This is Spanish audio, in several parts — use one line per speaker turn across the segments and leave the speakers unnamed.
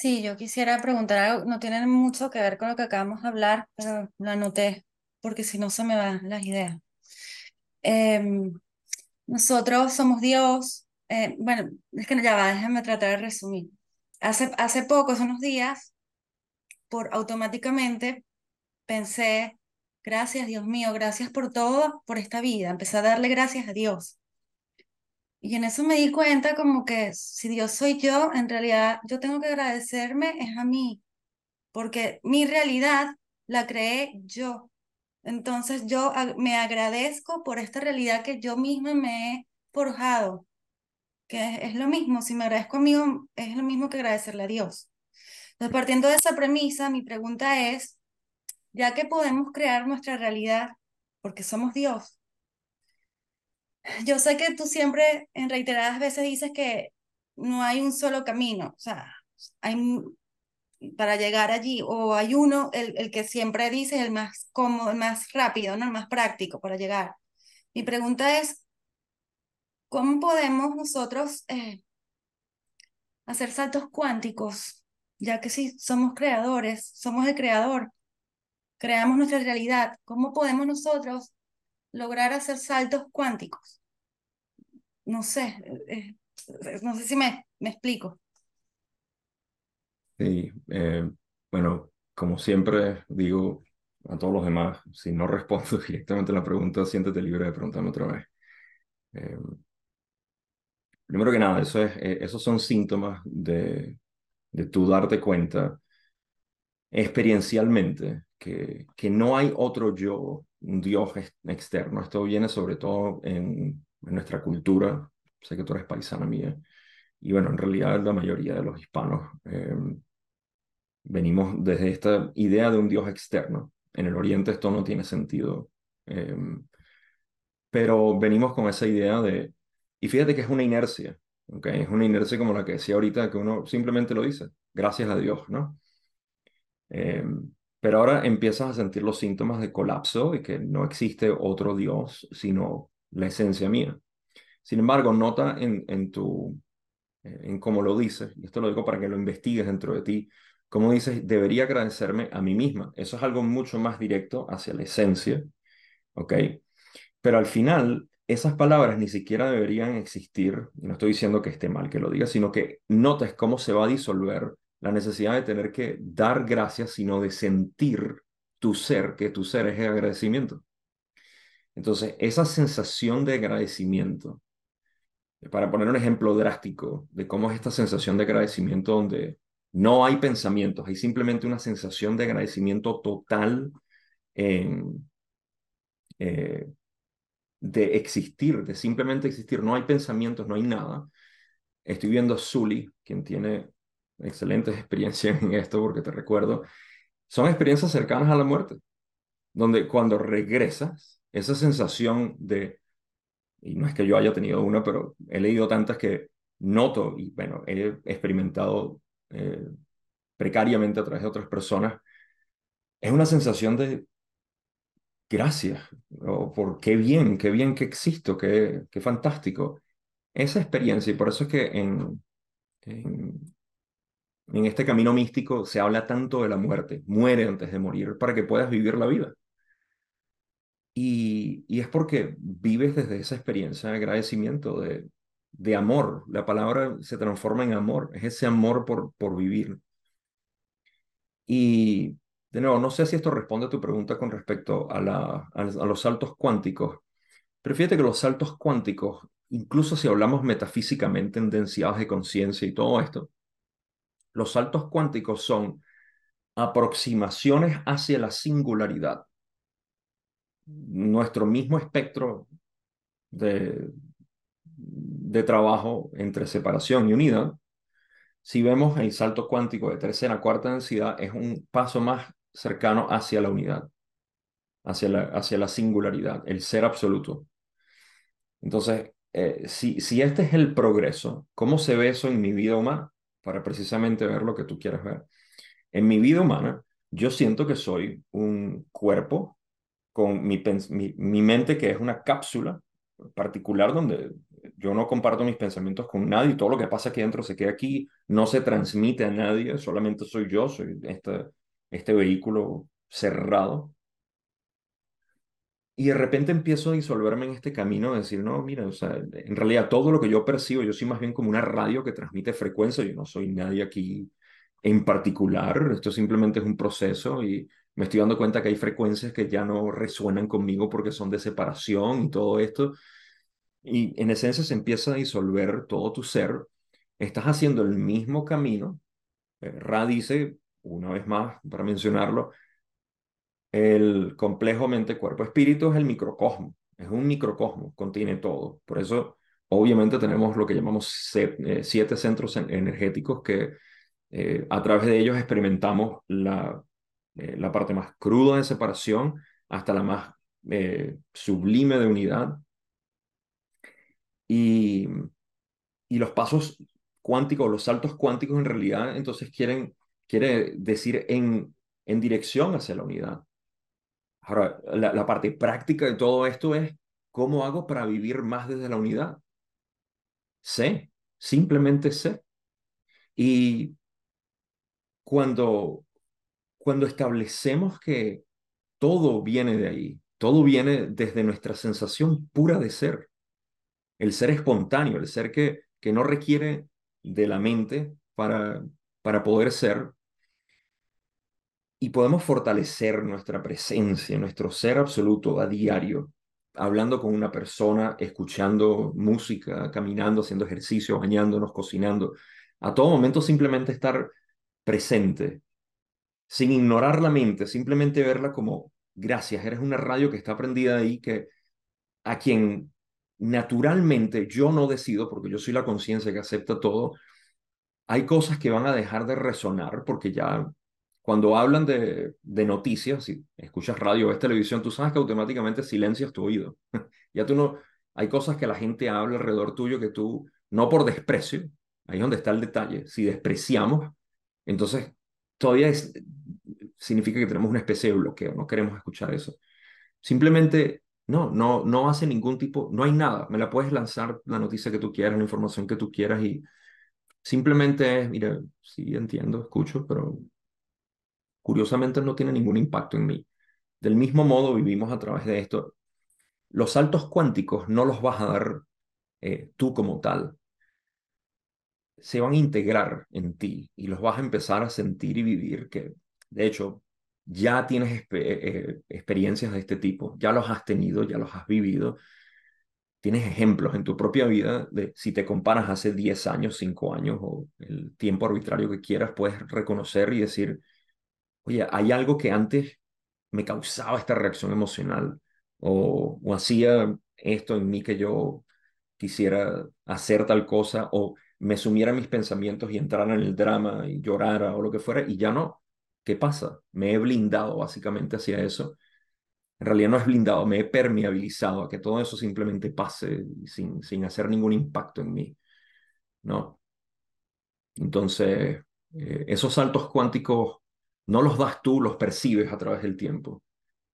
Sí, yo quisiera preguntar algo, no tiene mucho que ver con lo que acabamos de hablar, pero lo anoté porque si no se me van las ideas. Em, nosotros somos Dios, eh, bueno, es que ya va, déjame tratar de resumir. Hace, hace pocos, unos días, por automáticamente pensé, gracias Dios mío, gracias por todo, por esta vida. Empecé a darle gracias a Dios. Y en eso me di cuenta como que si Dios soy yo, en realidad yo tengo que agradecerme es a mí, porque mi realidad la creé yo. Entonces yo me agradezco por esta realidad que yo misma me he forjado, que es, lo mismo, si me agradezco a mí, es lo mismo que agradecerle a Dios. Entonces, partiendo de esa premisa, mi pregunta es, ya que podemos crear nuestra realidad, porque somos Dios, yo sé que tú siempre en reiteradas veces dices que no hay un solo camino, o sea, hay para llegar allí, o hay uno, el, el que siempre dices, el más cómodo, el más rápido, ¿no? el más práctico para llegar. Mi pregunta es, ¿cómo podemos nosotros eh, hacer saltos cuánticos? Ya que si somos creadores, somos el creador, creamos nuestra realidad, ¿cómo podemos nosotros lograr hacer saltos cuánticos. No sé, eh, eh, no sé si me, me explico.
Sí, eh, bueno, como siempre digo a todos los demás, si no respondo directamente a la pregunta, siéntete libre de preguntarme otra vez. primero que nada, eso es, esos son síntomas de, de tu darte cuenta experiencialmente que, que no hay otro yo un Dios externo. Esto viene sobre todo en, nuestra cultura. Sé que tú eres paisana mía. Y bueno, en realidad la mayoría de los hispanos em, venimos desde esta idea de un Dios externo. En el Oriente esto no tiene sentido. Em, pero venimos con esa idea de... Y fíjate que es una inercia. ¿okay? Es una inercia como la que decía ahorita, que uno simplemente lo dice. Gracias a Dios, ¿no? Em, pero ahora empiezas a sentir los síntomas de colapso y que no existe otro Dios sino la esencia mía. Sin embargo, nota en, en tu, en cómo lo dices, y esto lo digo para que lo investigues dentro de ti, como dices, debería agradecerme a mí misma. Eso es algo mucho más directo hacia la esencia, ¿ok? Pero al final, esas palabras ni siquiera deberían existir, y no estoy diciendo que esté mal que lo diga, sino que notes cómo se va a disolver la necesidad de tener que dar gracias, sino de sentir tu ser, que tu ser es el agradecimiento. Entonces, esa sensación de agradecimiento, para poner un ejemplo drástico de cómo es esta sensación de agradecimiento donde no hay pensamientos, hay simplemente una sensación de agradecimiento total eh, de existir, de simplemente existir. No hay pensamientos, no hay nada. Estoy viendo a Zully, quien tiene excelentes experiencias en esto, porque te recuerdo, son experiencias cercanas a la muerte, donde cuando regresas, esa sensación de, y no es que yo haya tenido una, pero he leído tantas que noto y bueno, he experimentado eh, precariamente a través de otras personas, es una sensación de gracias, o por qué bien, qué bien que existo, qué, qué fantástico. Esa experiencia, y por eso es que en, en, en este camino místico se habla tanto de la muerte, muere antes de morir para que puedas vivir la vida. Y, es porque vives desde esa experiencia de agradecimiento, de, de amor. La palabra se transforma en amor, es ese amor por, por vivir. Y de nuevo, no sé si esto responde a tu pregunta con respecto a, la, a, los saltos cuánticos, pero fíjate que los saltos cuánticos, incluso si hablamos metafísicamente en densidades de conciencia y todo esto, los saltos cuánticos son aproximaciones hacia la singularidad. Nuestro mismo espectro de, de trabajo entre separación y unidad, si vemos el salto cuántico de tercera a cuarta densidad, es un paso más cercano hacia la unidad, hacia la, hacia la singularidad, el ser absoluto. Entonces, eh, si, si este es el progreso, ¿cómo se ve eso en mi vida humana? para precisamente ver lo que tú quieres ver. En mi vida humana, yo siento que soy un cuerpo con mi, mi, mente que es una cápsula particular donde yo no comparto mis pensamientos con nadie, todo lo que pasa aquí dentro se queda aquí, no se transmite a nadie, solamente soy yo, soy este, este vehículo cerrado. Y de repente empiezo a disolverme en este camino de decir, no, mira, o sea, en realidad todo lo que yo percibo, yo soy más bien como una radio que transmite frecuencia, yo no soy nadie aquí en particular, esto simplemente es un proceso y me estoy dando cuenta que hay frecuencias que ya no resuenan conmigo porque son de separación y todo esto. Y en esencia se empieza a disolver todo tu ser. Estás haciendo el mismo camino. Eh, Ra dice, una vez más, para mencionarlo, el complejo mente-cuerpo-espíritu es el microcosmo. Es un microcosmo, contiene todo. Por eso, obviamente, tenemos lo que llamamos eh, siete centros energéticos que eh, a través de ellos experimentamos la, la parte más cruda de separación hasta la más sublime de unidad y, y los pasos cuánticos, los saltos cuánticos en realidad entonces quieren, quiere decir en, en dirección hacia la unidad. Ahora, la, la parte práctica de todo esto es cómo hago para vivir más desde la unidad. Sé, simplemente sé. Y cuando, cuando establecemos que todo viene de ahí, todo viene desde nuestra sensación pura de ser, el ser espontáneo, el ser que, que no requiere de la mente para, para poder ser. Y podemos fortalecer nuestra presencia, nuestro ser absoluto a diario, hablando con una persona, escuchando música, caminando, haciendo ejercicio, bañándonos, cocinando. A todo momento simplemente estar presente, sin ignorar la mente, simplemente verla como, gracias, eres una radio que está prendida ahí, que a quien naturalmente yo no decido, porque yo soy la conciencia que acepta todo, hay cosas que van a dejar de resonar porque ya cuando hablan de, de noticias, si escuchas radio ves televisión, tú sabes que automáticamente silencias tu oído. ya tú no, hay cosas que la gente habla alrededor tuyo que tú, no por desprecio, ahí es donde está el detalle, si despreciamos, entonces todavía es, significa que tenemos una especie de bloqueo, no queremos escuchar eso. Simplemente no, no, no hace ningún tipo, no hay nada. Me la puedes lanzar la noticia que tú quieras, la información que tú quieras y simplemente es, mira, sí entiendo, escucho, pero curiosamente no tiene ningún impacto en mí. Del mismo modo vivimos a través de esto. Los saltos cuánticos no los vas a dar eh, tú como tal. Se van a integrar en ti y los vas a empezar a sentir y vivir, que de hecho ya tienes eh, eh, experiencias de este tipo, ya los has tenido, ya los has vivido, tienes ejemplos en tu propia vida de si te comparas hace 10 años, 5 años o el tiempo arbitrario que quieras, puedes reconocer y decir, oye, hay algo que antes me causaba esta reacción emocional o, o hacía esto en mí que yo quisiera hacer tal cosa o me sumiera en mis pensamientos y entrara en el drama y llorara o lo que fuera y ya no, ¿Qué pasa? Me he blindado básicamente hacia eso. En realidad no es blindado, me he permeabilizado a que todo eso simplemente pase sin, sin hacer ningún impacto en mí. ¿No? Entonces, eh, esos saltos cuánticos no los das tú, los percibes a través del tiempo.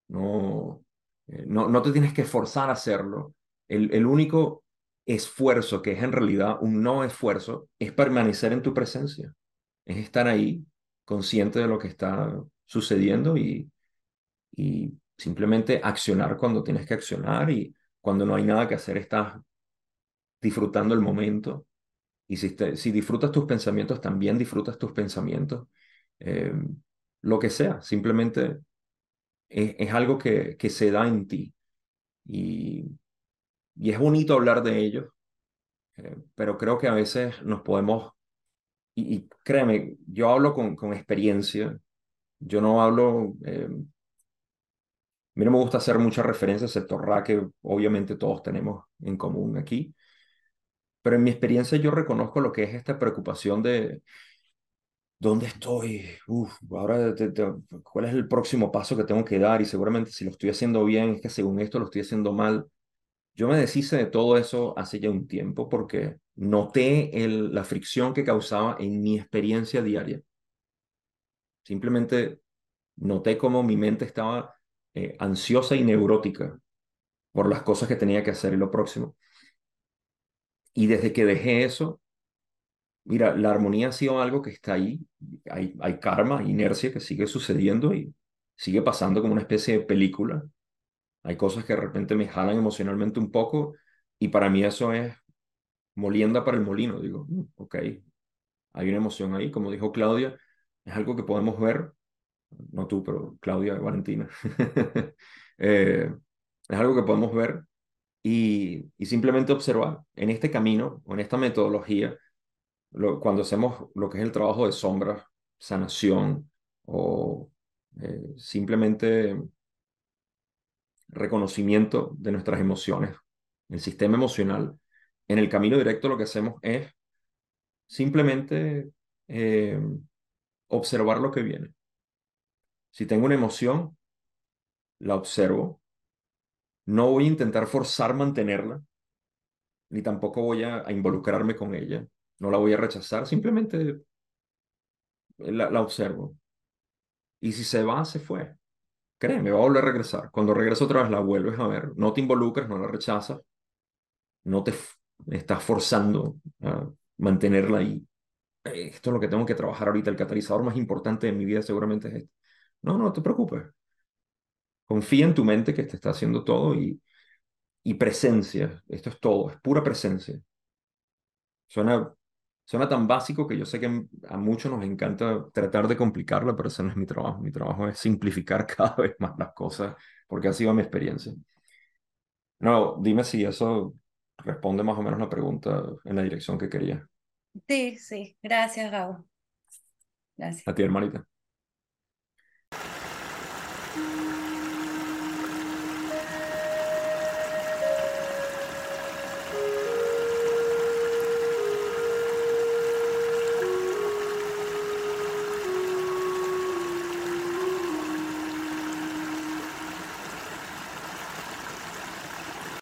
No, eh, no, no te tienes que esforzar a hacerlo. El, el único esfuerzo, que es en realidad un no esfuerzo, es permanecer en tu presencia. Es estar ahí consciente de lo que está sucediendo y, y simplemente accionar cuando tienes que accionar y cuando no hay nada que hacer estás disfrutando el momento. Y si, si disfrutas tus pensamientos, también disfrutas tus pensamientos. Eh, lo que sea, simplemente es, es algo que, que, se da en ti. Y, y es bonito hablar de ello, eh, pero creo que a veces nos podemos y, créeme, yo hablo con, con experiencia, yo no hablo, eh, me gusta hacer muchas referencias, excepto Ra, que obviamente todos tenemos en común aquí, pero en mi experiencia yo reconozco lo que es esta preocupación de dónde estoy, ahora cuál es el próximo paso que tengo que dar y seguramente si lo estoy haciendo bien es que según esto lo estoy haciendo mal. Yo me deshice de todo eso hace ya un tiempo porque noté la fricción que causaba en mi experiencia diaria. Simplemente noté cómo mi mente estaba eh, ansiosa y neurótica por las cosas que tenía que hacer y lo próximo. Y desde que dejé eso, mira, la armonía ha sido algo que está ahí, hay, hay karma, inercia que sigue sucediendo y sigue pasando como una especie de película. Hay cosas que de repente me jalan emocionalmente un poco y para mí eso es molienda para el molino. Digo, mm, ok, hay una emoción ahí, como dijo Claudia, es algo que podemos ver, no tú, pero Claudia, Valentina, eh, es algo que podemos ver y, y, simplemente observar en este camino o en esta metodología, lo, cuando hacemos lo que es el trabajo de sombras, sanación o eh, simplemente reconocimiento de nuestras emociones, el sistema emocional, en el camino directo lo que hacemos es simplemente eh, observar lo que viene. Si tengo una emoción, la observo. No voy a intentar forzar mantenerla, ni tampoco voy a, involucrarme con ella. No la voy a rechazar, simplemente la, la observo. Y si se va, se fue. Créeme, va a volver a regresar. Cuando regresa otra vez, la vuelves a ver. No te involucras, no la rechazas. No te estás forzando a mantenerla ahí. Esto es lo que tengo que trabajar ahorita. El catalizador más importante de mi vida seguramente es este. No, no te preocupes. Confía en tu mente que te está haciendo todo y, y presencia. Esto es todo, es pura presencia. Suena, Suena tan básico que yo sé que a muchos nos encanta tratar de complicarlo, pero ese no es mi trabajo. Mi trabajo es simplificar cada vez más las cosas, porque ha sido mi experiencia. No, dime si eso responde más o menos la pregunta en la dirección que quería.
Sí, sí. Gracias, Raúl. Gracias.
A ti, hermanita.